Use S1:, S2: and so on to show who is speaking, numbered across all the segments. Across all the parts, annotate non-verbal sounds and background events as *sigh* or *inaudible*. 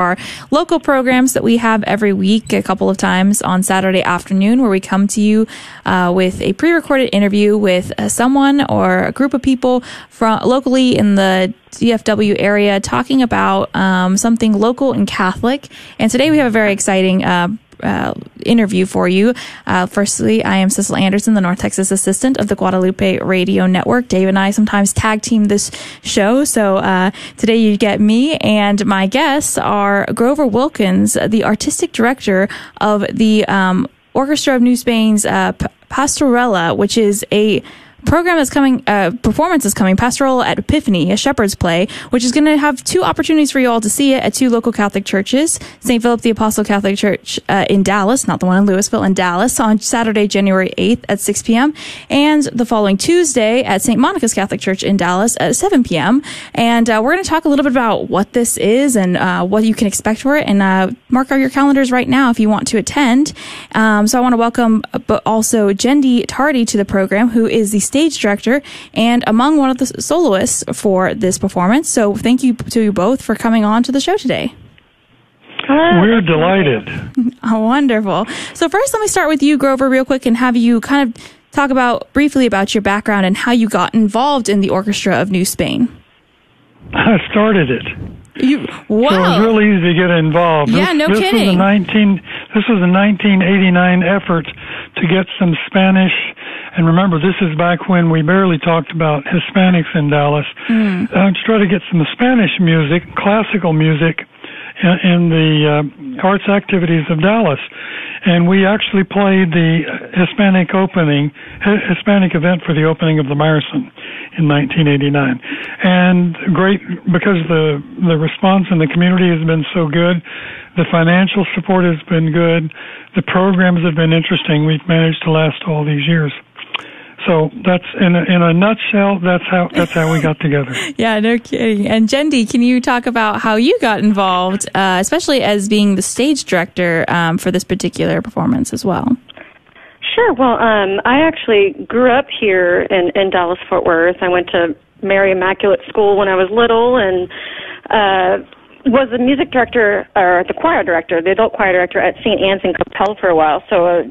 S1: our local programs that we have every week, a couple of times on Saturday afternoon, where we come to you uh, with a pre-recorded interview with uh, someone or a group of people from locally in the DFW area, talking about um, something local and Catholic. And today we have a very exciting. Uh, uh, interview for you. Uh, firstly, I am Cecil Anderson, the North Texas assistant of the Guadalupe Radio Network. Dave and I sometimes tag team this show. So uh, today you get me, and my guests are Grover Wilkins, the artistic director of the um, Orchestra of New Spain's uh, Pastorela, which is a program that's coming, uh, performance is coming, Pastoral at Epiphany, a shepherd's play, which is going to have two opportunities for you all to see it at two local Catholic churches, St. Philip the Apostle Catholic Church uh, in Dallas, not the one in Louisville, in Dallas, on Saturday, January 8th at 6 p.m., and the following Tuesday at St. Monica's Catholic Church in Dallas at 7 p.m. And uh, we're going to talk a little bit about what this is and uh, what you can expect for it, and uh, mark out your calendars right now if you want to attend. Um, so I want to welcome, uh, but also Jendi Tardy to the program, who is the stage director and among one of the soloists for this performance. So thank you to you both for coming on to the show today. Ah.
S2: We're delighted. *laughs*
S1: Oh, wonderful. So first, let me start with you, Grover, real quick, and have you kind of talk about briefly about your background and how you got involved in the Orchestra of New Spain.
S2: I started it.
S1: You wow.
S2: So it was real easy to get involved.
S1: Yeah,
S2: this,
S1: no
S2: this
S1: kidding.
S2: Was a 19, this was a 1989 effort to get some Spanish, and remember, this is back when we barely talked about Hispanics in Dallas.
S1: Mm.
S2: Uh, to try to get some Spanish music, classical music, in, in the uh, arts activities of Dallas. And we actually played the Hispanic opening, Hispanic event for the opening of the Meyerson in 1989. And great, because the, the response in the community has been so good, the financial support has been good, the programs have been interesting, we've managed to last all these years. So that's in a, in a nutshell. That's how that's how we got together. *laughs*
S1: yeah, no kidding. And Jendi, can you talk about how you got involved, uh, especially as being the stage director um, for this particular performance as well?
S3: Sure. Well, um, I actually grew up here in, in Dallas Fort Worth. I went to Mary Immaculate School when I was little, and uh, was the music director or the choir director, the adult choir director at St. Anne's in Coppell for a while. So uh,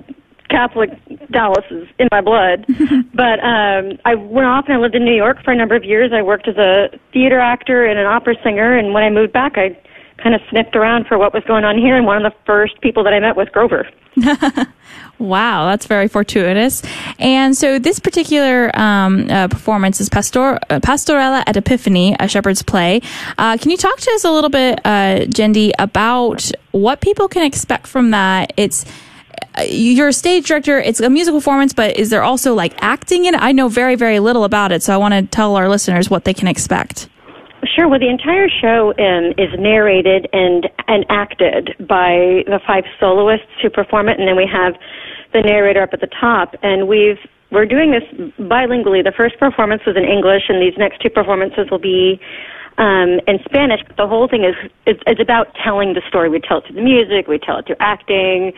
S3: Catholic Dallas is in my blood. *laughs* but um, I went off and I lived in New York for a number of years. I worked as a theater actor and an opera singer. And when I moved back, I kind of sniffed around for what was going on here. And one of the first people that I met was Grover. *laughs*
S1: wow, that's very fortuitous. And so this particular um, uh, performance is Pastor uh, Pastorela at Epiphany, a shepherd's play. Uh, can you talk to us a little bit, uh, Jendi, about what people can expect from that? It's you're a stage director. It's a musical performance, but is there also like acting in it? I know very, very little about it, so I want to tell our listeners what they can expect.
S3: Sure. Well, the entire show um, is narrated and and acted by the five soloists who perform it, and then we have the narrator up at the top. And we've we're doing this bilingually. The first performance was in English, and these next two performances will be um, in Spanish. But the whole thing is it's, it's about telling the story. We tell it through the music, we tell it through acting,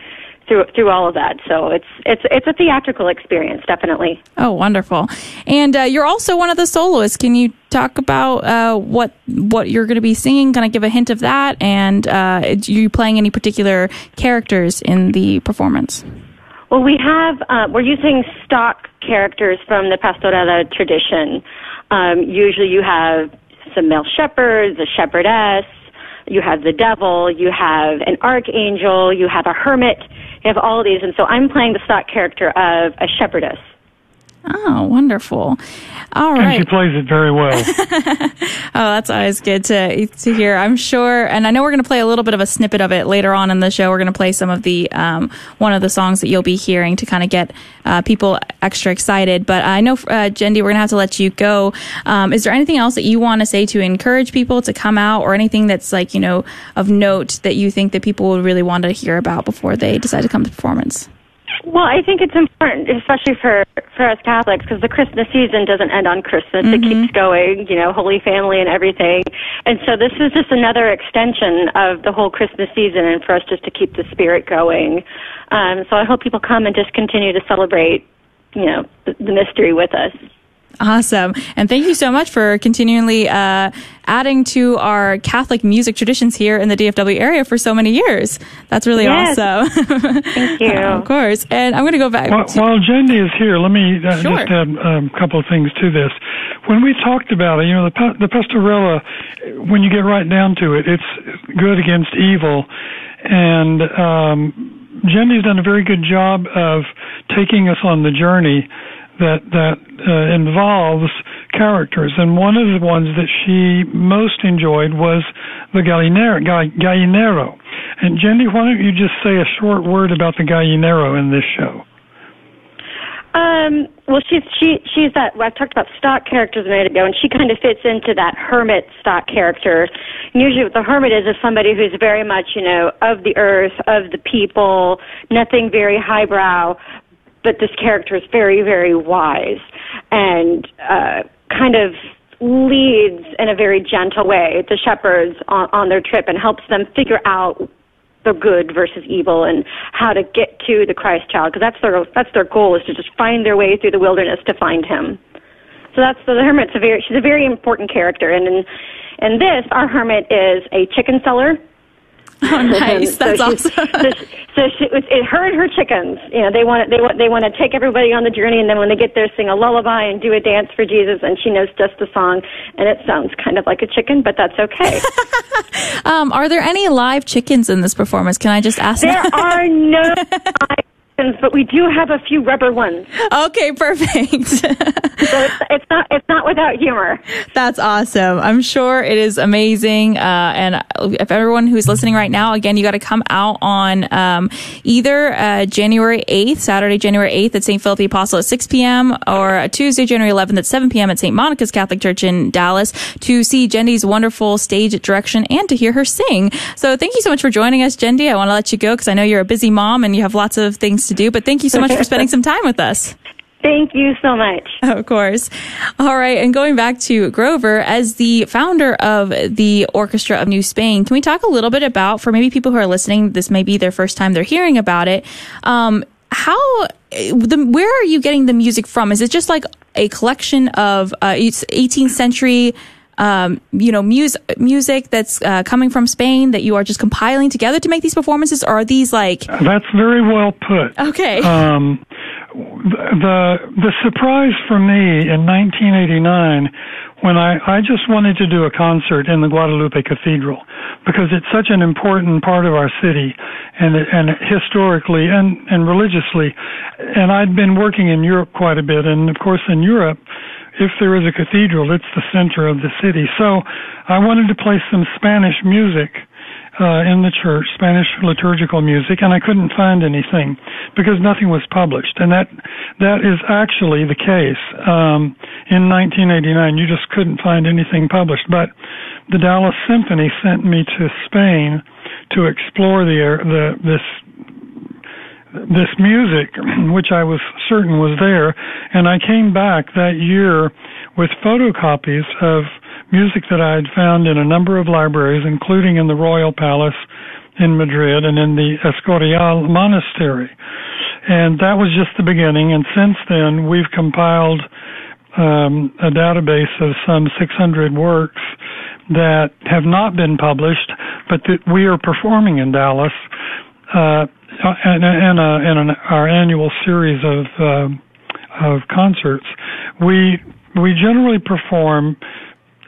S3: through through all of that. So it's it's it's a theatrical experience, definitely.
S1: Oh, wonderful! And uh, you're also one of the soloists. Can you talk about uh, what what you're going to be singing? Kind of give a hint of that, and uh, are you playing any particular characters in the performance?
S3: Well, we have uh, we're using stock characters from the Pastorela tradition. Um, usually, you have some male shepherds, a shepherdess. You have the devil. You have an archangel. You have a hermit you have all of these, and so I'm playing the stock character of a shepherdess.
S1: Oh, wonderful! All right,
S2: and she plays it very well. *laughs*
S1: oh, that's always good to to hear. I'm sure, and I know we're going to play a little bit of a snippet of it later on in the show. We're going to play some of the um, one of the songs that you'll be hearing to kind of get uh, people extra excited. But I know, uh, Jendi, we're going to have to let you go. Um, is there anything else that you want to say to encourage people to come out, or anything that's like you know of note that you think that people would really want to hear about before they decide to come to performance?
S3: Well, I think it's important, especially for for us Catholics, because the Christmas season doesn't end on Christmas;
S1: Mm-hmm.
S3: it keeps going. You know, Holy Family and everything. And so this is just another extension of the whole Christmas season, and for us just to keep the spirit going. Um, so I hope people come and just continue to celebrate, you know, the, the mystery with us.
S1: Awesome. And thank you so much for continually uh, adding to our Catholic music traditions here in the DFW area for so many years. That's really
S3: Yes.
S1: awesome.
S3: Thank *laughs* you.
S1: of course. And I'm going to go back.
S2: While,
S1: to-
S2: while Jendi is here, let me uh,
S1: Sure.
S2: just add um, a couple of things to this. When we talked about it, you know, the, pa- the pastorella, when you get right down to it, it's good against evil. And um, Jendi's done a very good job of taking us on the journey that that uh, involves characters. And one of the ones that she most enjoyed was the gallinero. Ga- gallinero. And Jendi, why don't you just say a short word about the gallinero in this show?
S3: Um, well, she's she she's that. Well, I've talked about stock characters a minute ago, and she kind of fits into that hermit stock character. And usually, what the hermit is is somebody who's very much, you know, of the earth, of the people, nothing very highbrow. But this character is very, very wise, and uh, kind of leads in a very gentle way the shepherds on, on their trip and helps them figure out the good versus evil and how to get to the Christ child because that's their that's their goal is to just find their way through the wilderness to find him. So that's the hermit's a very she's a very important character and in in this our hermit is a chicken seller. *laughs*
S1: oh, nice.
S3: So
S1: That's
S3: she's-
S1: awesome. *laughs*
S3: so she, so she, it, it, her and her chickens, you know, they want they want they want to take everybody on the journey, and then when they get there, sing a lullaby and do a dance for Jesus. And she knows just the song, and it sounds kind of like a chicken, but that's okay. *laughs*
S1: Um, are there any live chickens in this performance? Can I just ask you?
S3: there
S1: that?
S3: are no but we do have a few rubber ones.
S1: okay, perfect. *laughs*
S3: So it's, it's not it's not without humor.
S1: That's awesome. I'm sure it is amazing. Uh, and if everyone who's listening right now, again, you got to come out on um, either uh, January 8th, Saturday, January 8th at St. Philip the Apostle at 6 p.m. or Tuesday, January 11th at 7 p.m. at St. Monica's Catholic Church in Dallas to see Jendi's wonderful stage direction and to hear her sing. So thank you so much for joining us, Jendy. I want to let you go because I know you're a busy mom and you have lots of things to do, but thank you so much for spending *laughs* some time with us.
S3: Thank you so much.
S1: Of course. All right. And going back to Grover, as the founder of the Orchestra of New Spain, can we talk a little bit about, for maybe people who are listening, this may be their first time they're hearing about it, um, how, the, where are you getting the music from? Is it just like a collection of uh, it's 18th century um, you know, music, music that's uh, coming from Spain that you are just compiling together to make these performances? Or are these like,
S2: That's very well put.
S1: okay.
S2: Um, the the surprise for me in 1989 when I, I just wanted to do a concert in the Guadalupe Cathedral because it's such an important part of our city and and historically and and religiously and I'd been working in Europe quite a bit and of course in Europe if there is a cathedral it's the center of the city so I wanted to play some Spanish music uh, in the church, Spanish liturgical music, and I couldn't find anything because nothing was published. And that that is actually the case. Um, in 1989, you just couldn't find anything published. But the Dallas Symphony sent me to Spain to explore the the this this music, *clears throat* which I was certain was there, and I came back that year with photocopies of music that I had found in a number of libraries, including in the Royal Palace in Madrid and in the Escorial Monastery. And that was just the beginning. And since then, we've compiled um, a database of some 600 works that have not been published, but that we are performing in Dallas. Uh, and, and, uh, and an, our annual series of uh, of concerts, we we generally perform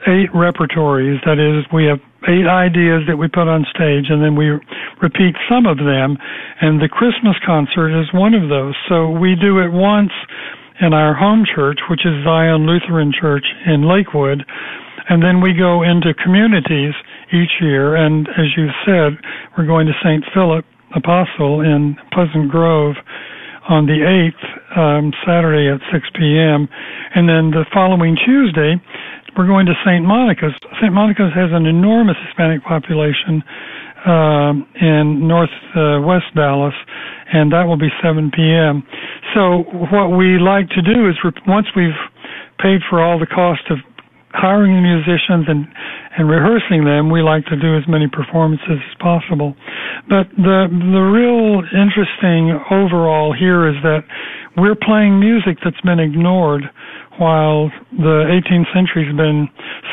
S2: eight repertories. That is, we have eight ideas that we put on stage, and then we repeat some of them. And the Christmas concert is one of those. So we do it once in our home church, which is Zion Lutheran Church in Lakewood, and then we go into communities each year. And as you said, we're going to St. Philip Apostle in Pleasant Grove on the 8th, um, Saturday at 6 p.m. And then the following Tuesday, we're going to St. Monica's. St. Monica's has an enormous Hispanic population um, in northwest uh, Dallas, and that will be 7 p.m. So what we like to do is once we've paid for all the cost of hiring musicians and and rehearsing them, we like to do as many performances as possible. But the the real interesting overall here is that we're playing music that's been ignored while the 18th century's been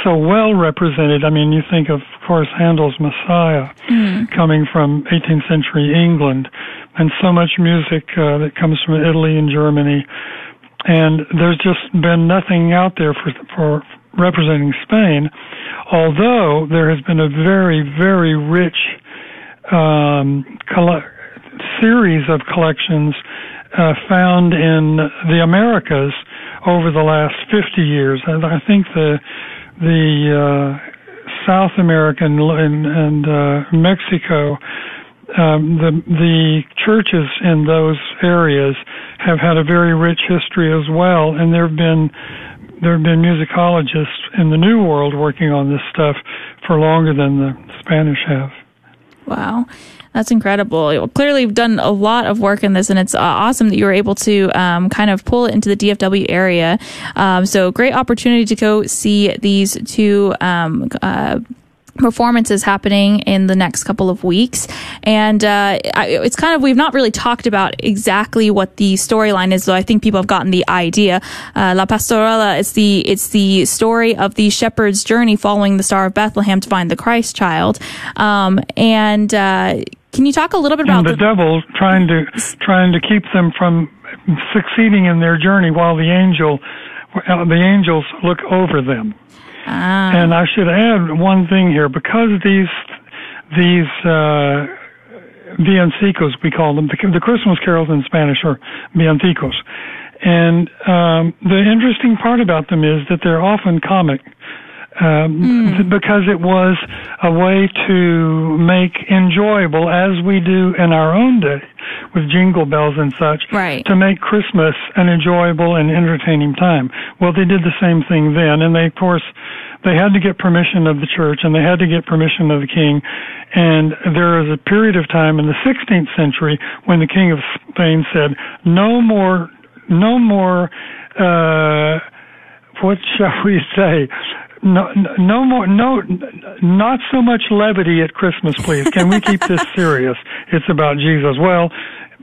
S2: so well represented. I mean, you think of, of course, Handel's Messiah mm. coming from 18th century England, and so much music uh, that comes from Italy and Germany. And there's just been nothing out there for for representing Spain, although there has been a very, very rich um, coll- series of collections uh, found in the Americas over the last 50 years. And I think the the uh, South American and, and uh, Mexico, um, the the churches in those areas have had a very rich history as well, and there have been there have been musicologists in the New World working on this stuff for longer than the Spanish have.
S1: Wow. That's incredible. Clearly, you've done a lot of work in this, and it's uh, awesome that you were able to um, kind of pull it into the DFW area. Um, so, great opportunity to go see these two. Um, uh, performances happening in the next couple of weeks. And uh, it's kind of we've not really talked about exactly what the storyline is though i think people have gotten the idea. Uh, la Pastorella is the it's the story of the shepherd's journey following the star of bethlehem to find the christ child. Um, and uh, can you talk a little bit about
S2: and the, the devil trying to trying to keep them from succeeding in their journey while the angel uh, the angels look over them.
S1: Ah.
S2: And I should add one thing here. Because these these uh, villancicos we call them the, the Christmas carols in Spanish are villancicos, and um, the interesting part about them is that they're often comic um, mm. because it was a way to make enjoyable, as we do in our own day with jingle bells and such,
S1: right.
S2: to make Christmas an enjoyable and entertaining time. Well, they did the same thing then, and they, of course, they had to get permission of the church and they had to get permission of the king. And there was a period of time in the 16th century when the king of Spain said, no more, no more, uh, what shall we say? No, no more, no, not so much levity at Christmas, please. Can we keep this *laughs* serious? It's about Jesus. Well,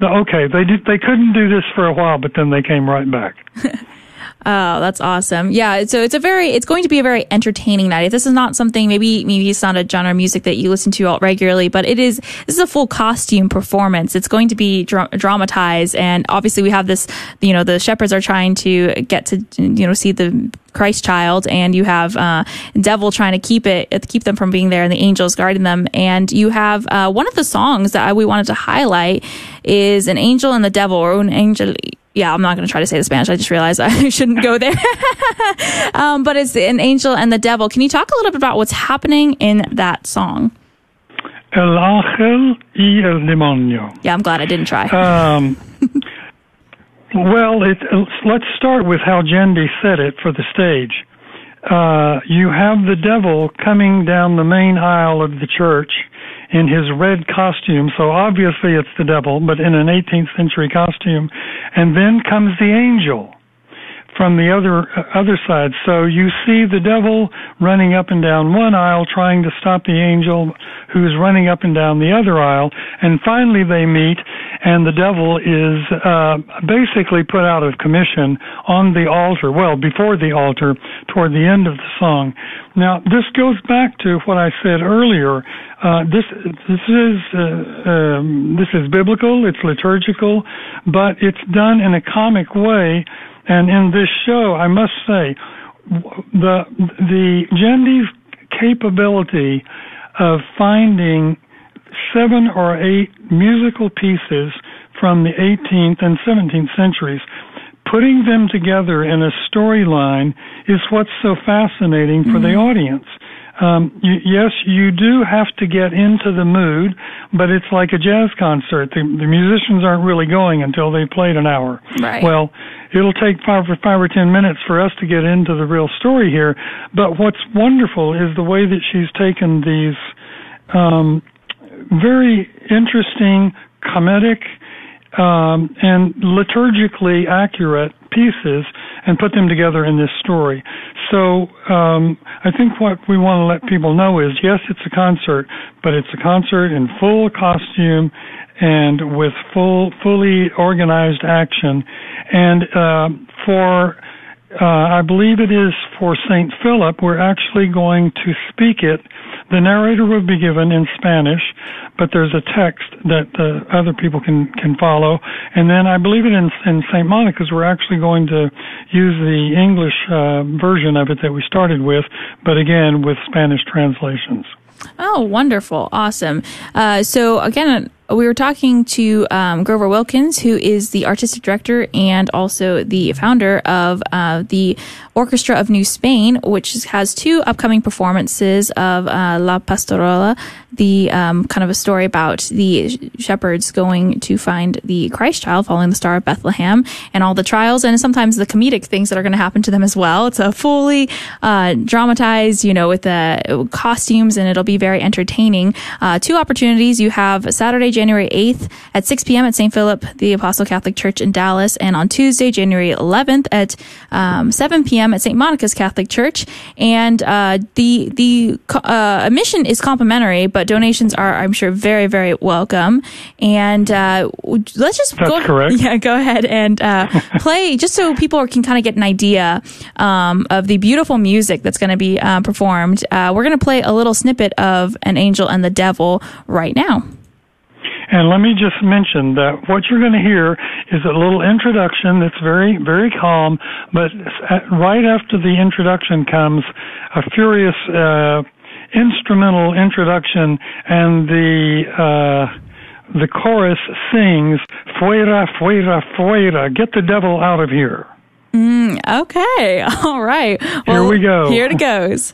S2: okay, they did, they couldn't do this for a while, but then they came right back. *laughs*
S1: Oh, that's awesome. Yeah. So it's a very, it's going to be a very entertaining night. If this is not something, maybe, maybe it's not a genre of music that you listen to regularly, but it is, this is a full costume performance. It's going to be dra- dramatized. And obviously we have this, you know, the shepherds are trying to get to, you know, see the Christ child and you have, uh, devil trying to keep it, keep them from being there and the angels guarding them. And you have, uh, one of the songs that we wanted to highlight is an angel and the devil or an angel yeah, I'm not going to try to say the Spanish. I just realized I *laughs* shouldn't go there. *laughs* um, but it's an angel and the devil. Can you talk a little bit about what's happening in that song?
S2: El ángel y el demonio.
S1: Yeah, I'm glad I didn't try.
S2: Um, *laughs* well, it, let's start with how Jendi said it for the stage. Uh, you have the devil coming down the main aisle of the church in his red costume. So obviously it's the devil, but in an 18th century costume. And then comes the angel from the other uh, other side. So you see the devil running up and down one aisle trying to stop the angel who's running up and down the other aisle, and finally they meet, and the devil is uh, basically put out of commission on the altar. Well, before the altar, toward the end of the song. Now this goes back to what I said earlier. Uh, this this is uh, um, this is biblical. It's liturgical, but it's done in a comic way and in this show, I must say, the the Jendi's capability of finding seven or eight musical pieces from the 18th and 17th centuries, putting them together in a storyline is what's so fascinating for mm-hmm. the audience. Um, you, yes, you do have to get into the mood, but it's like a jazz concert. The, the musicians aren't really going until they've played an hour.
S1: Right.
S2: Well, it'll take five or five or ten minutes for us to get into the real story here. But what's wonderful is the way that she's taken these um, very interesting, comedic, um, and liturgically accurate pieces and put them together in this story. So um, I think what we want to let people know is yes, it's a concert, but it's a concert in full costume and with full, fully organized action. And uh, for uh, I believe it is for St. Philip. We're actually going to speak it. The narrator will be given in Spanish, but there's a text that uh, other people can, can follow. And then I believe it in, in St. Monica's, we're actually going to use the English uh, version of it that we started with, but again with Spanish translations.
S1: Oh, wonderful. Awesome. Uh, so, again, we were talking to um, Grover Wilkins, who is the artistic director and also the founder of uh, the Orchestra of New Spain, which has two upcoming performances of uh, La Pastoral, the um, kind of a story about the shepherds going to find the Christ child following the Star of Bethlehem and all the trials and sometimes the comedic things that are going to happen to them as well. It's a fully uh, dramatized, you know, with the costumes and it'll be very entertaining. Uh, two opportunities. You have Saturday, January 8th at 6 p.m. at St. Philip, the Apostle Catholic Church in Dallas, and on Tuesday, January 11th at um, 7 p.m. at St. Monica's Catholic Church. And uh, the the uh, admission is complimentary, but donations are, I'm sure, very very welcome. And uh, let's just
S2: That's
S1: go.
S2: correct. *laughs*
S1: Yeah, go ahead and uh, *laughs* play just so people can kind of get an idea um, of the beautiful music that's going to be uh, performed. Uh, we're going to play a little snippet of "An Angel and the Devil" right now.
S2: And let me just mention that what you're going to hear is a little introduction that's very, very calm, but right after the introduction comes a furious uh, instrumental introduction, and the uh, the chorus sings "Fuera, fuera, fuera! Get the devil out of here."
S1: Mm, okay, *laughs* all right.
S2: Here we go.
S1: Here it goes.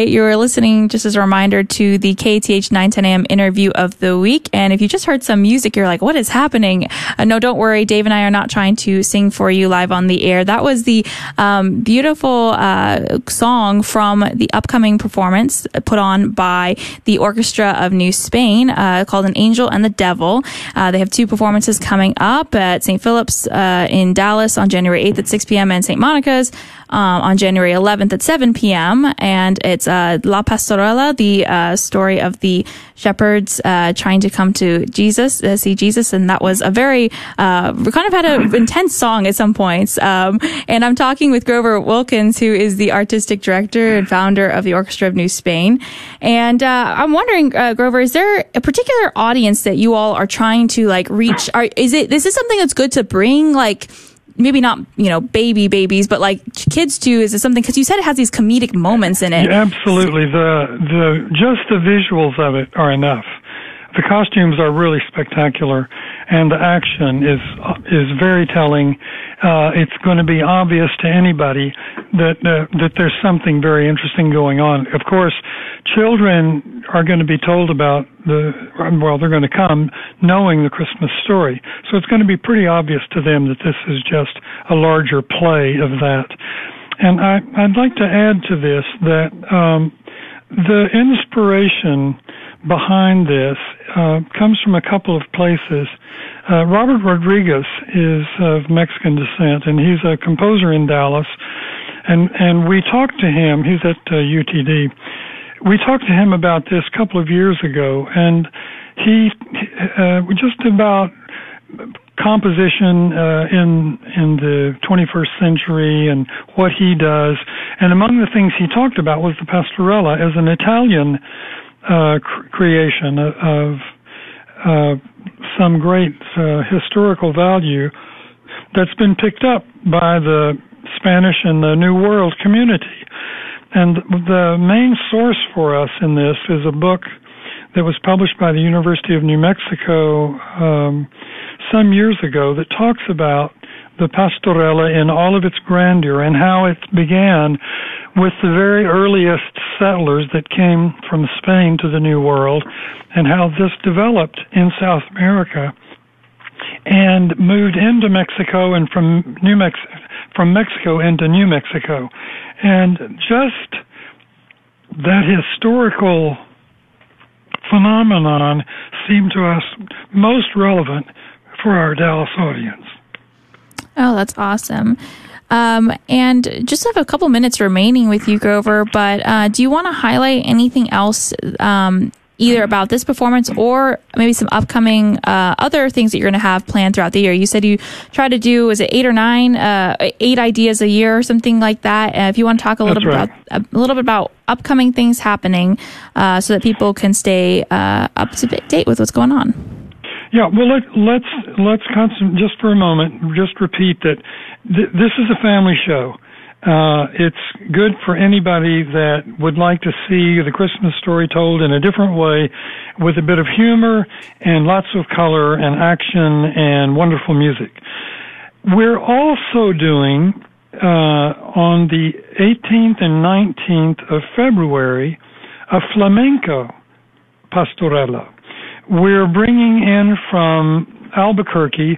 S1: right. You are listening, just as a reminder, to the KATH 910 AM interview of the week. And if you just heard some music, you're like, what is happening? Uh, no, don't worry. Dave and I are not trying to sing for you live on the air. That was the um, beautiful uh, song from the upcoming performance put on by the Orchestra of New Spain uh, called An Angel and the Devil. Uh, they have two performances coming up at St. Philip's uh, in Dallas on January 8th at 6 p.m. and St. Monica's um, on January 11th at 7 p.m. And it's uh, La Pastorela, the uh, story of the shepherds uh, trying to come to Jesus, uh, see Jesus. And that was a very, uh, we kind of had an *laughs* intense song at some points. Um, and I'm talking with Grover Wilkins, who is the artistic director and founder of the Orchestra of New Spain. And uh, I'm wondering, Grover, is there a particular audience that you all are trying to like reach? Are, is it, is this is something that's good to bring like, maybe not you know baby babies but like kids too is it something because you said it has these comedic moments in it.
S2: Yeah, absolutely. The the just the visuals of it are enough. The costumes are really spectacular and the action is is very telling uh, it's going to be obvious to anybody that uh, that there's something very interesting going on. Of course, children are going to be told about the well, they're going to come knowing the Christmas story, so it's going to be pretty obvious to them that this is just a larger play of that. And I, I'd like to add to this that um, the inspiration behind this uh, comes from a couple of places. Uh, Robert Rodriguez is of Mexican descent, and he's a composer in Dallas. And and we talked to him. He's at uh, UTD. We talked to him about this a couple of years ago, and he uh, just about composition uh, in in the 21st century and what he does. And among the things he talked about was the pastorella as an Italian uh, cr- creation of, uh, some great uh, historical value that's been picked up by the Spanish and the New World community. And the main source for us in this is a book that was published by the University of New Mexico um, some years ago that talks about the pastorella in all of its grandeur and how it began with the very earliest settlers that came from Spain to the New World and how this developed in South America and moved into Mexico and from New Mex from Mexico into New Mexico. And just that historical phenomenon seemed to us most relevant for our Dallas audience.
S1: Oh, that's awesome. Um, and just have a couple minutes remaining with you, Grover. But uh, do you want to highlight anything else, um, either about this performance or maybe some upcoming uh, other things that you're going to have planned throughout the year? You said you try to do was it eight or nine, uh, eight ideas a year or something like that. Uh, if you want to talk a little bit
S2: right.
S1: about a little bit about upcoming things happening, uh, so that people can stay uh, up to date with what's going on.
S2: Yeah, well, let, let's let's just for a moment. Just repeat that th- this is a family show. Uh, it's good for anybody that would like to see the Christmas story told in a different way, with a bit of humor and lots of color and action and wonderful music. We're also doing uh, on the 18th and 19th of February a flamenco pastorella. We're bringing in from Albuquerque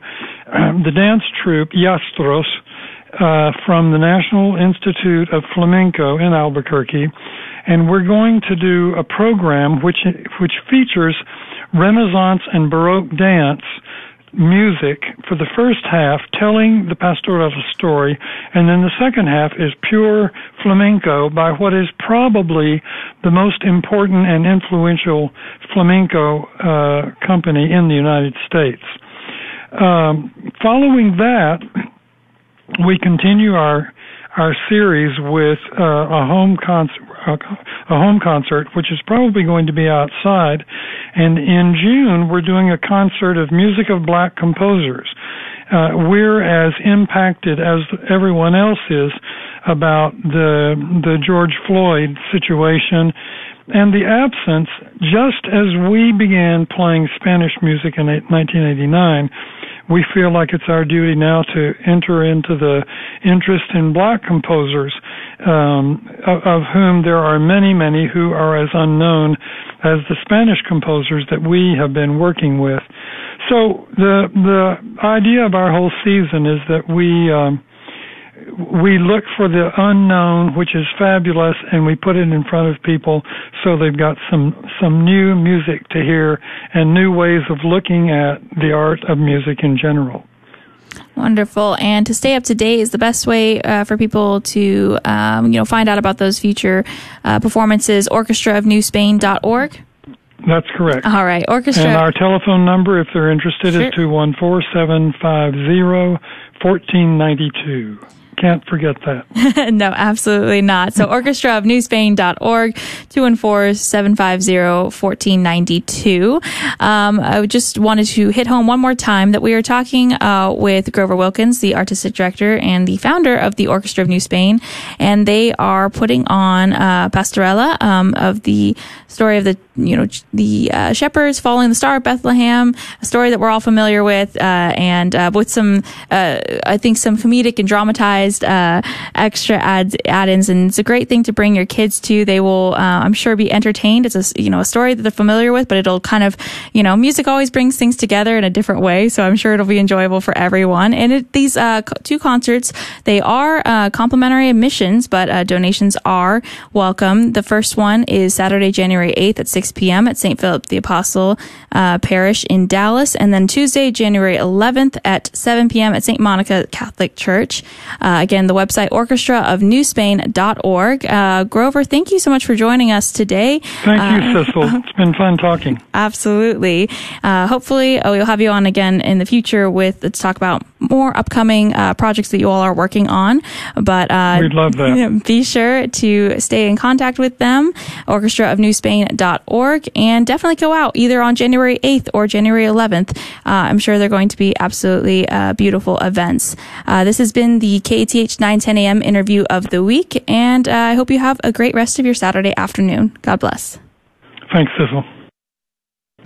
S2: um, the dance troupe Yjastros uh, from the National Institute of Flamenco in Albuquerque, and we're going to do a program which which features Renaissance and Baroque dance music for the first half, telling the pastoral story, and then the second half is pure flamenco by what is probably the most important and influential flamenco uh, company in the United States. Um, following that, we continue our our series with uh, a home concert, a home concert, which is probably going to be outside. And in June, we're doing a concert of music of black composers. Uh, we're as impacted as everyone else is about the the George Floyd situation and the absence. Just as we began playing Spanish music in 1989 we feel like it's our duty now to enter into the interest in black composers, um, of, of, whom there are many, many who are as unknown as the Spanish composers that we have been working with. So the the idea of our whole season is that we um, we look for the unknown, which is fabulous, and we put it in front of people so they've got some some new music to hear and new ways of looking at the art of music in general.
S1: Wonderful. And to stay up to date is the best way uh, for people to um, you know find out about those future uh, performances. Orchestraofnewspain.org.
S2: That's correct.
S1: All right, orchestra.
S2: And our telephone number, if they're interested,
S1: Sure.
S2: is two one four seven five zero fourteen ninety two. Can't forget that. *laughs*
S1: no, absolutely not. So orchestra of orchestraofnewspain.org, 214-750-1492. Um, I just wanted to hit home one more time that we are talking uh, with Grover Wilkins, the artistic director and the founder of the Orchestra of New Spain, and they are putting on uh, Pastorella um, of the story of the you know the uh, shepherds following the star of Bethlehem, a story that we're all familiar with, uh, and uh, with some uh, I think some comedic and dramatized uh, extra ads add-ins, and it's a great thing to bring your kids to. They will, uh, I'm sure, be entertained. It's a you know a story that they're familiar with, but it'll kind of you know music always brings things together in a different way, so I'm sure it'll be enjoyable for everyone. And it, these uh, two concerts they are uh, complimentary admissions, but uh, donations are welcome. The first one is Saturday, January 8th at 6 p.m. at St. Philip the Apostle uh, Parish in Dallas, and then Tuesday, January 11th at 7 p.m. at St. Monica Catholic Church. Uh, again, the website orchestraofnewspain.org. Uh, Grover, thank you so much for joining us today.
S2: Thank
S1: Uh,
S2: you, Cecil. *laughs* It's been fun talking.
S1: Absolutely. Uh, hopefully, oh, we'll have you on again in the future with let's talk about more upcoming uh, projects that you all are working on. But uh,
S2: We'd love that. *laughs*
S1: Be sure to stay in contact with them, orchestraofnewspain.org, and definitely go out either on January 8th or January 11th. Uh, I'm sure they're going to be absolutely uh, beautiful events. Uh, this has been the KATH 910 a.m. interview of the week, and uh, I hope you have a great rest of your Saturday afternoon. God bless.
S2: Thanks, Cecil.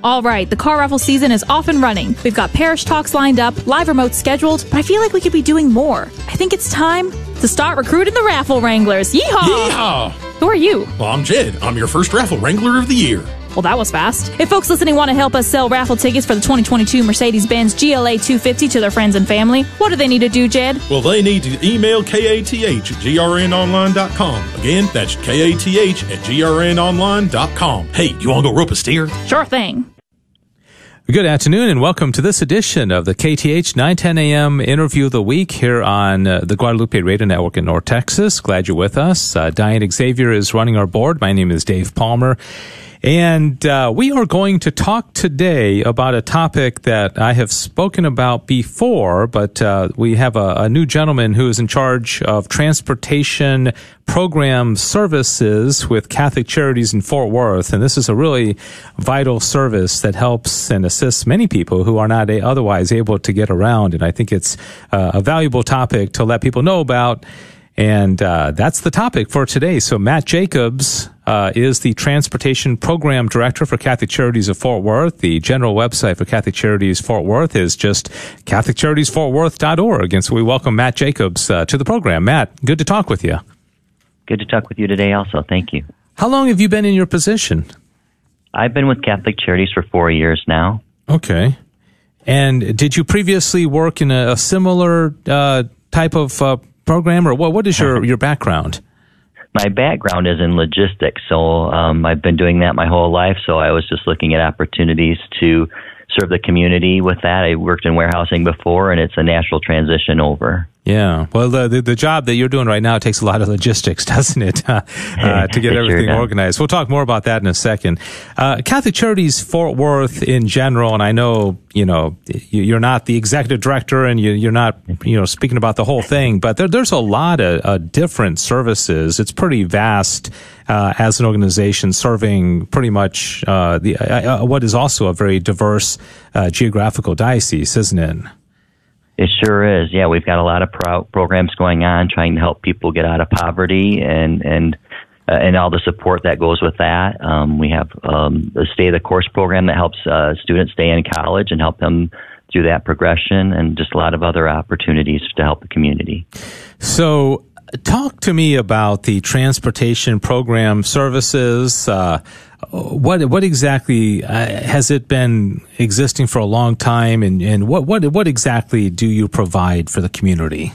S1: All right, the car raffle season is off and running. We've got parish talks lined up, live remotes scheduled, but I feel like we could be doing more. I think it's time to start recruiting the raffle wranglers. Yeehaw!
S4: Yeehaw!
S1: Who are you?
S4: Well, I'm Jed. I'm your first raffle wrangler of the year.
S1: Well, that was fast. If folks listening want to help us sell raffle tickets for the 2022 Mercedes Benz GLA 250 to their friends and family, what do they need to do, Jed?
S4: Well, they need to email KATH at grnonline.com. Again, that's KATH at grnonline.com. Hey, you want to go rope a steer?
S1: Sure thing.
S5: Good afternoon and welcome to this edition of the KATH 910 AM interview of the week here on uh, the Guadalupe Radio Network in North Texas. Glad you're with us. Uh, Diane Xavier is running our board. My name is Dave Palmer. And uh, we are going to talk today about a topic that I have spoken about before, but uh, we have a, a, new gentleman who is in charge of transportation program services with Catholic Charities in Fort Worth. And this is a really vital service that helps and assists many people who are not otherwise able to get around. And I think it's uh, a valuable topic to let people know about. And uh, that's the topic for today. So Matt Jacobs uh, is the Transportation Program Director for Catholic Charities of Fort Worth. The general website for Catholic Charities Fort Worth is just CatholicCharitiesFortWorth.org. And so we welcome Matt Jacobs uh, to the program. Matt, good to talk with you.
S6: Good to talk with you today also. Thank you.
S5: How long have you been in your position?
S6: I've been with Catholic Charities for four years now.
S5: Okay. And did you previously work in a, a similar uh, type of uh, program, or what? What is your your background?
S6: My background is in logistics, so um, I've been doing that my whole life. So I was just looking at opportunities to serve the community with that. I worked in warehousing before, and it's a natural transition over.
S5: Yeah. Well, the, the, the job that you're doing right now takes a lot of logistics, *laughs* doesn't it? Uh, uh, *laughs* to get
S6: It sure
S5: everything
S6: does.
S5: organized. We'll talk more about that in a second. Uh, Catholic Charities Fort Worth in general, and I know, you know, you- you're not the executive director and you, you're not, you know, speaking about the whole thing, but there, there's a lot of uh, different services. It's pretty vast uh, as an organization serving pretty much uh, the uh, uh, what is also a very diverse uh, geographical diocese, isn't it?
S6: It sure is. Yeah, we've got a lot of pro- programs going on trying to help people get out of poverty and and uh, and all the support that goes with that. Um, we have um, the Stay the Course program that helps uh, students stay in college and help them through that progression, and just a lot of other opportunities to help the community.
S5: So, talk to me about the transportation program services. Uh, what what exactly uh, has it been existing for a long time, and, and what what what exactly do you provide for the community?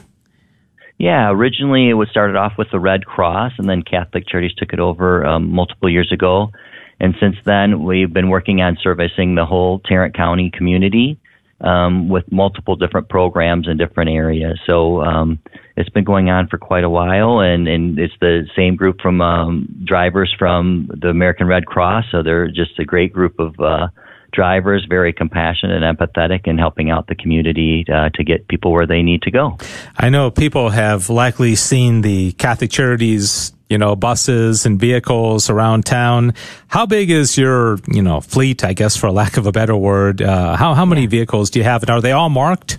S6: Yeah, originally it was started off with the Red Cross, and then Catholic Charities took it over um, multiple years ago. And since then, we've been working on servicing the whole Tarrant County community um, with multiple different programs in different areas. So um, it's been going on for quite a while, and, and it's the same group from um, drivers from the American Red Cross. So they're just a great group of uh, drivers, very compassionate and empathetic, and helping out the community uh, to get people where they need to go.
S5: I know people have likely seen the Catholic Charities, you know, buses and vehicles around town. How big is your, you know, fleet? I guess, for lack of a better word, uh, how how many vehicles do you have, and are they all marked?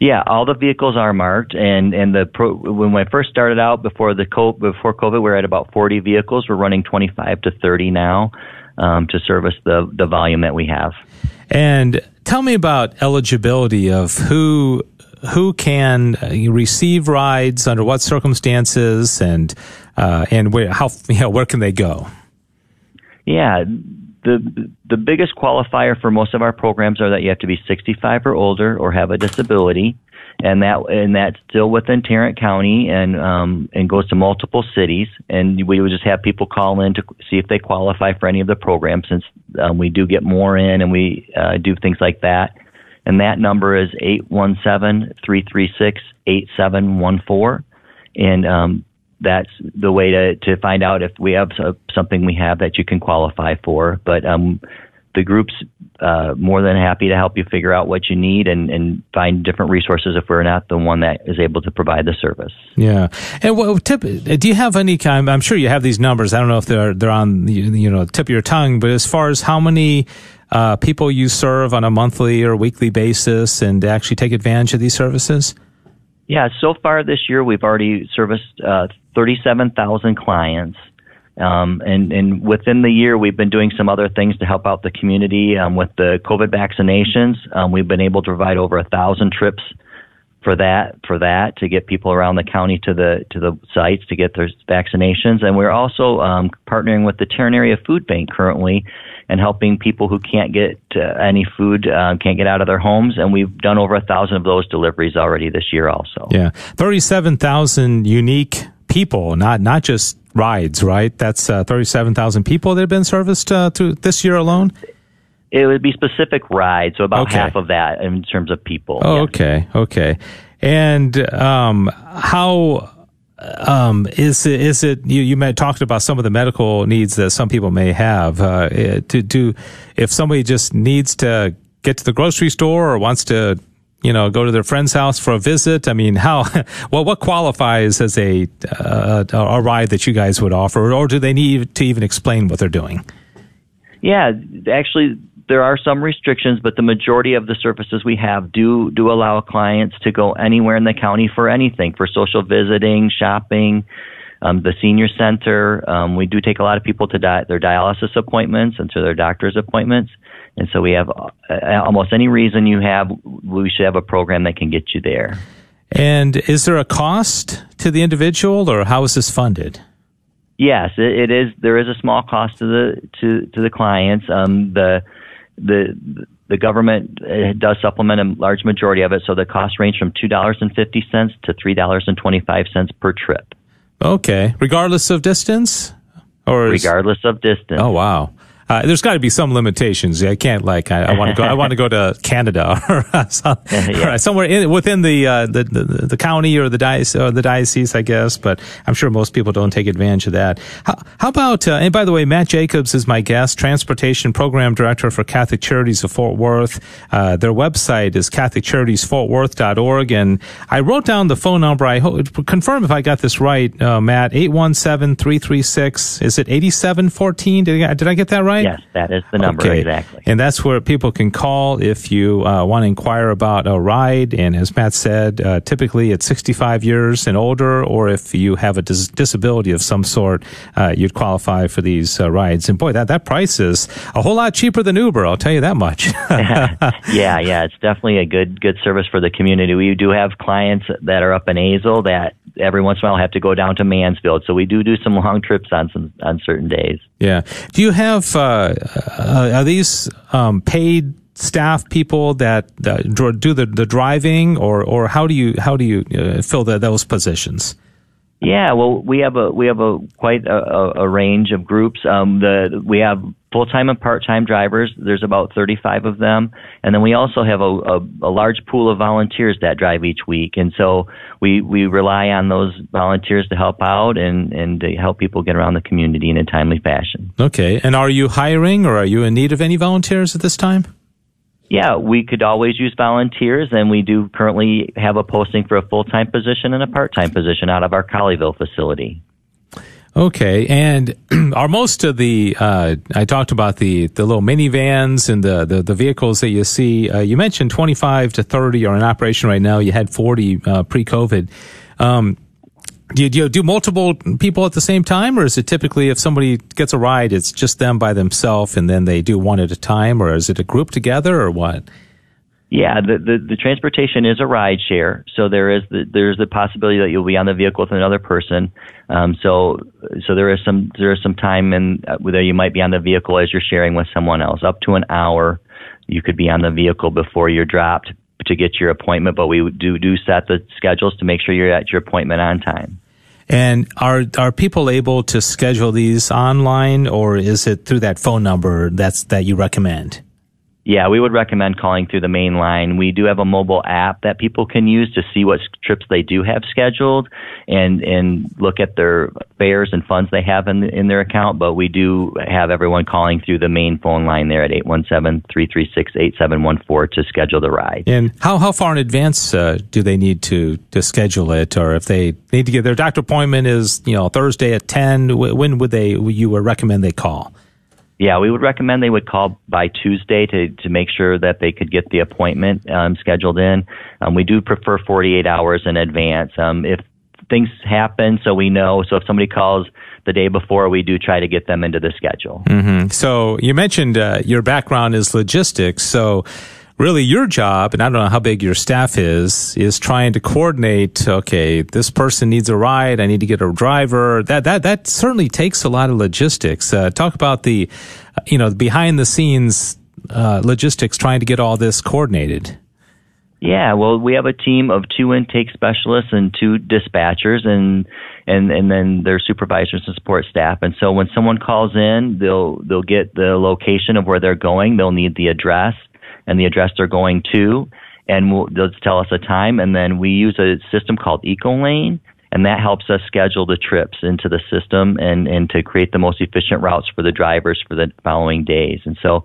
S6: Yeah, all the vehicles are marked, and and the pro, when I first started out before the co- before COVID, we were at about 40 vehicles. We're running 25 to 30 now um, to service the the volume that we have.
S5: And tell me about eligibility of who who can uh, receive rides under what circumstances and uh, and where how *laughs* you know where can they go?
S6: Yeah, the the biggest qualifier for most of our programs are that you have to be 65 or older or have a disability, and that and that's still within Tarrant County and um, and goes to multiple cities. And we would just have people call in to see if they qualify for any of the programs, since um, we do get more in and we uh, do things like that. And that number is 817-336-8714. And um, that's the way to, to find out if we have so- something we have that you can qualify for. But um, the group's uh, more than happy to help you figure out what you need and, and find different resources if we're not the one that is able to provide the service.
S5: Yeah, and what tip? Do you have any kind? I'm sure you have these numbers. I don't know if they're they're on you know tip of your tongue, but as far as how many uh, people you serve on a monthly or weekly basis and actually take advantage of these services?
S6: Yeah, so far this year we've already serviced uh, 37,000 clients, Um, and, and within the year, we've been doing some other things to help out the community um, with the COVID vaccinations. Um, we've been able to provide over a thousand trips for that for that to get people around the county to the to the sites to get their vaccinations. And we're also um, partnering with the Tarrant Area Food Bank currently and helping people who can't get uh, any food, uh, can't get out of their homes. And we've done over a thousand of those deliveries already this year, also.
S5: Yeah, thirty-seven thousand unique people, not not just rides, right? That's uh, thirty-seven thousand people that have been serviced uh, through this year alone.
S6: It would be specific rides, so about
S5: Okay.
S6: half of that in terms of people.
S5: Oh,
S6: yes.
S5: okay, okay. And um, how um, is it? Is it you? You talked about some of the medical needs that some people may have. Uh, eh, to do if somebody just needs to get to the grocery store or wants to. You know, go to their friend's house for a visit. I mean, how? *laughs* Well, what qualifies as a uh, a ride that you guys would offer, or do they need to even explain what they're doing?
S6: Yeah, actually, there are some restrictions, but the majority of the services we have do do allow clients to go anywhere in the county for anything, for social visiting, shopping, um, the senior center. Um, we do take a lot of people to di- their dialysis appointments and to their doctor's appointments, and so we have uh, almost any reason you have, we should have a program that can get you there.
S5: And is there a cost to the individual, or how is this funded?
S6: Yes, it, it is. There is a small cost to the to to the clients. Um, the the the government uh, does supplement a large majority of it, so the costs range from two dollars and fifty cents to three dollars and twenty five cents per trip,
S5: Okay, regardless of distance, or
S6: regardless of distance.
S5: Oh wow. Uh, there's got to be some limitations. I can't like I, I want to go. I want to go to *laughs* Canada *laughs* or, some- *laughs*
S6: Yeah.
S5: or somewhere in, within the, uh, the, the the county or the diocese, or the diocese, I guess. But I'm sure most people don't take advantage of that. How, how about? Uh, and by the way, Matt Jacobs is my guest, transportation program director for Catholic Charities of Fort Worth. Uh, their website is CatholicCharitiesFortWorth.org, and I wrote down the phone number. I hope confirm if I got this right, uh, Matt. Eight one seven three three six. Is it eighty seven fourteen? Did I get that right?
S6: Yes, that is the number
S5: Okay.
S6: exactly.
S5: And that's where people can call if you uh, want to inquire about a ride. And as Matt said, uh, typically it's 65 years and older, or if you have a dis- disability of some sort, uh, you'd qualify for these uh, rides. And boy, that, that price is a whole lot cheaper than Uber, I'll tell you that much. *laughs* *laughs*
S6: yeah, yeah, it's definitely a good good service for the community. We do have clients that are up in Azle that every once in a while have to go down to Mansfield, so we do do some long trips on some on certain days.
S5: yeah. Do you have, uh, uh, are these um, paid? staff people that uh, do the, the driving or, or how do you how do you uh, fill the, those positions
S6: Yeah, well, we have a we have a quite a, a, a range of groups. Um, the we have full time and part time drivers. There's about 35 of them, and then we also have a, a, a large pool of volunteers that drive each week. And so we we rely on those volunteers to help out and and to help people get around the community in a timely fashion.
S5: Okay. And are you hiring or are you in need of any volunteers at this time?
S6: Yeah, we could always use volunteers, and we do currently have a posting for a full time position and a part time position out of our Colleyville facility.
S5: Okay. And *clears throat* are most of the, uh, I talked about the, the little minivans and the, the, the vehicles that you see. Uh, you mentioned 25 to 30 are in operation right now. You had 40 uh, pre COVID. Um, do you, do you do multiple people at the same time, or is it typically if somebody gets a ride, it's just them by themselves and then they do one at a time, or is it a group together, or what?
S6: Yeah, the, the, the transportation is a ride share, so there is the, there's the possibility that you'll be on the vehicle with another person. Um, so so there is some there is some time in uh, you might be on the vehicle as you're sharing with someone else, up to an hour. You could be on the vehicle before you're dropped to get your appointment, but we do do set the schedules to make sure you're at your appointment on time.
S5: And are are people able to schedule these online, or is it through that phone number that's that you recommend?
S6: Yeah, we would recommend calling through the main line. We do have a mobile app that people can use to see what trips they do have scheduled and and look at their fares and funds they have in in their account. But we do have everyone calling through the main phone line there at 817-336-8714 to schedule the ride.
S5: And how how far in advance uh, do they need to to schedule it, or if they need to get their doctor appointment is you know Thursday at ten, when would they you would recommend they call?
S6: Yeah, we would recommend they would call by Tuesday to, to make sure that they could get the appointment um, scheduled in. Um, we do prefer 48 hours in advance. Um, if things happen, so we know. So if somebody calls the day before, we do try to get them into the schedule.
S5: Mm-hmm. So you mentioned uh, your background is logistics. So really your job, and I don't know how big your staff is, is trying to coordinate, okay, this person needs a ride. I need to get a driver. That, that, that certainly takes a lot of logistics. Uh, talk about the, uh, you know, behind the scenes, uh, logistics trying to get all this coordinated.
S6: Yeah, well, we have a team of two intake specialists and two dispatchers, and and and then their supervisors and support staff. And so when someone calls in, they'll they'll get the location of where they're going. They'll need the address and the address they're going to, and we'll, they'll tell us a time. And then we use a system called Ecolane, and that helps us schedule the trips into the system and and to create the most efficient routes for the drivers for the following days. And so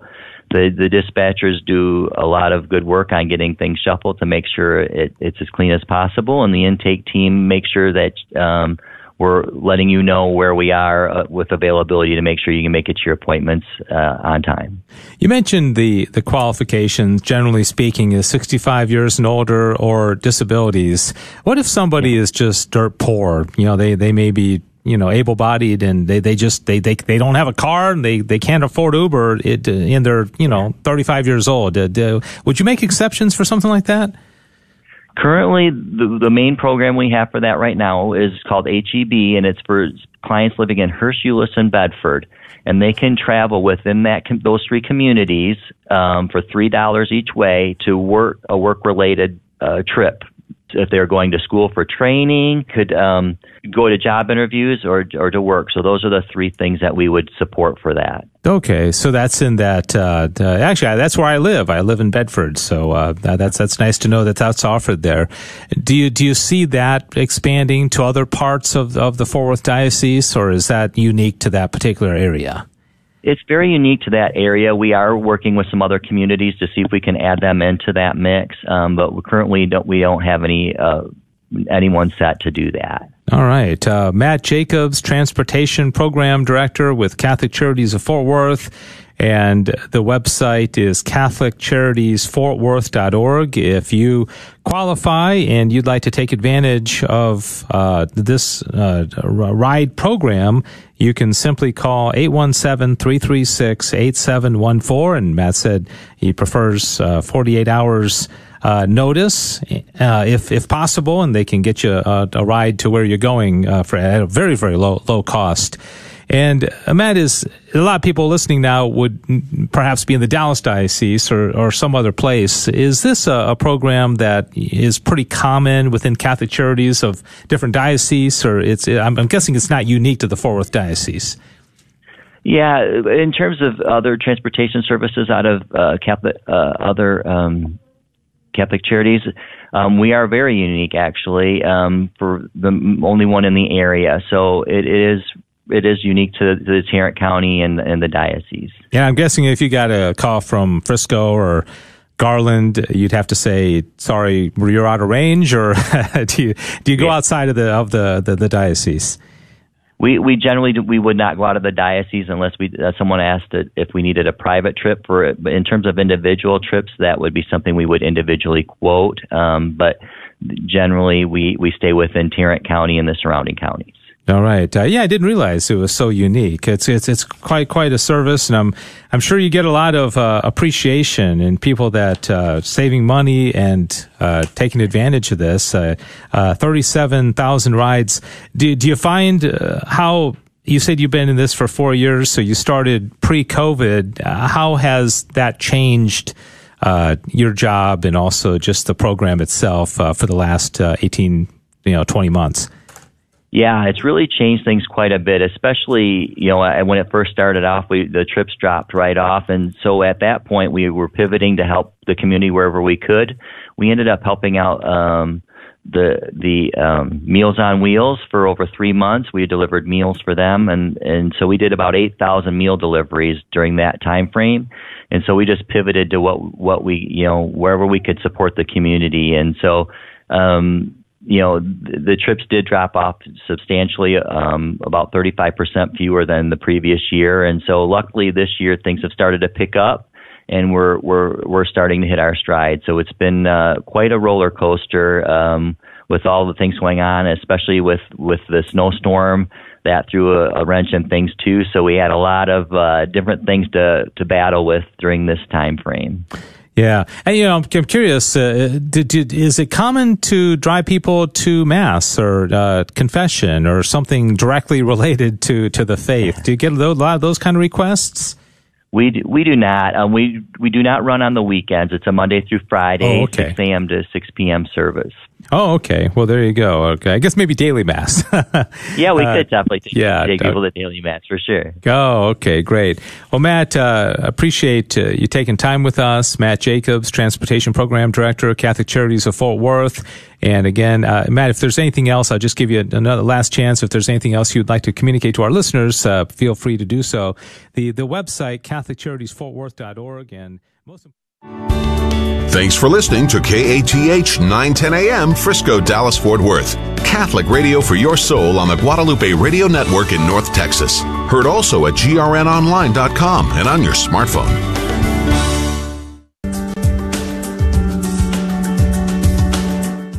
S6: the the dispatchers do a lot of good work on getting things shuffled to make sure it, it's as clean as possible, and the intake team makes sure that um, we're letting you know where we are uh, with availability to make sure you can make it to your appointments uh, on time.
S5: You mentioned the the qualifications. Generally speaking, is 65 years and older or disabilities. What if somebody is just dirt poor? You know, they they may be you know able bodied and they, they just they, they they don't have a car and they, they can't afford Uber it, and they're you know 35 years old. Uh, would you make exceptions for something like that?
S6: Currently, the, the main program we have for that right now is called HEB, and it's for clients living in Euless, and Bedford, and they can travel within that those three communities um, for three dollars each way to work a work related uh, trip if they're going to school for training, could um, go to job interviews or or to work. So those are the three things that we would support for that.
S5: Okay, so that's in that. Uh, uh, actually, that's where I live. I live in Bedford, so uh, that's that's nice to know that that's offered there. Do you do you see that expanding to other parts of of the Fort Worth diocese, or is that unique to that particular area?
S6: It's very unique to that area. We are working with some other communities to see if we can add them into that mix, um, but currently don't we don't have any uh, anyone set to do that.
S5: All right, uh, Matt Jacobs, Transportation Program Director with Catholic Charities of Fort Worth. And the website is CatholicCharitiesFortWorth.org. If you qualify and you'd like to take advantage of uh, this uh, ride program, you can simply call 817-336-8714. And Matt said he prefers uh, 48 hours uh, notice uh, if if possible, and they can get you a, a ride to where you're going uh, for at a very very low low cost. And uh, Matt is a lot of people listening now would perhaps be in the Dallas diocese or, or some other place. Is this a, a, program that is pretty common within Catholic charities of different dioceses, or it's? I'm, I'm guessing it's not unique to the Fort Worth diocese.
S6: Yeah, in terms of other transportation services out of uh, Catholic, uh, other um, Catholic Charities. Um, we are very unique, actually, um, for the only one in the area. So it, it is it is unique to, to the Tarrant County and, and the diocese.
S5: Yeah, I'm guessing if you got a call from Frisco or Garland, you'd have to say, "Sorry, you're out of range," or *laughs* do you do you go yeah. outside of the of the, the, the diocese?
S6: we we generally we would not go out of the diocese unless we uh, someone asked if we needed a private trip for it. But in terms of individual trips, that would be something we would individually quote. Um, but generally, we we stay within Tarrant County and the surrounding counties.
S5: All right. Uh, yeah, I didn't realize it was so unique. It's it's it's quite quite a service, and I'm I'm sure you get a lot of uh, appreciation in people that uh, saving money and uh, taking advantage of this. Uh, uh, thirty-seven thousand rides. Do do you find how? You said you've been in this for four years, so you started pre-COVID. how has that changed your job and also just the program itself for the last eighteen, you know, twenty months?
S6: Yeah, it's really changed things quite a bit, especially, you know, when it first started off, we, the trips dropped right off. And so at that point, we were pivoting to help the community wherever we could. We ended up helping out, um, the the um, Meals on Wheels for over three months. We delivered meals for them, and and so we did about eight thousand meal deliveries during that time frame. And so we just pivoted to what what we you know wherever we could support the community. And so um, you know, the, trips did drop off substantially, um, about 35% fewer than the previous year. And so luckily this year things have started to pick up and we're, we're, we're starting to hit our stride. So it's been, uh, quite a roller coaster. Um, with all the things going on, especially with with the snowstorm that threw a, a wrench in things too. So we had a lot of uh, different things to to battle with during this time frame.
S5: Yeah, and you know, I'm, I'm curious. Uh, did, did, is it common to drive people to mass or uh, confession or something directly *laughs* related to to the faith? Do you get a lot of those kind of requests?
S6: We do, we do not. Um, we we do not run on the weekends. It's a Monday through Friday,
S5: Oh, okay.
S6: 6 a.m. to 6 p.m. service.
S5: Oh, okay. Well, there you go. Okay, I guess maybe daily mass. *laughs*
S6: Yeah, we
S5: Uh,
S6: could definitely take,
S5: yeah,
S6: take people to daily mass for sure.
S5: Oh, okay, great. Well, Matt, uh, appreciate uh, you taking time with us. Matt Jacobs, Transportation Program Director, Catholic Charities of Fort Worth. And again, uh, Matt, if there's anything else, I'll just give you another last chance. If there's anything else you'd like to communicate to our listeners, uh, feel free to do so. The the website CatholicCharitiesFortWorth.org and most.
S7: Thanks for listening to KATH 910 AM Frisco, Dallas, Fort Worth. Catholic radio for your soul on the Guadalupe Radio Network in North Texas. Heard also at grnonline.com and on your smartphone.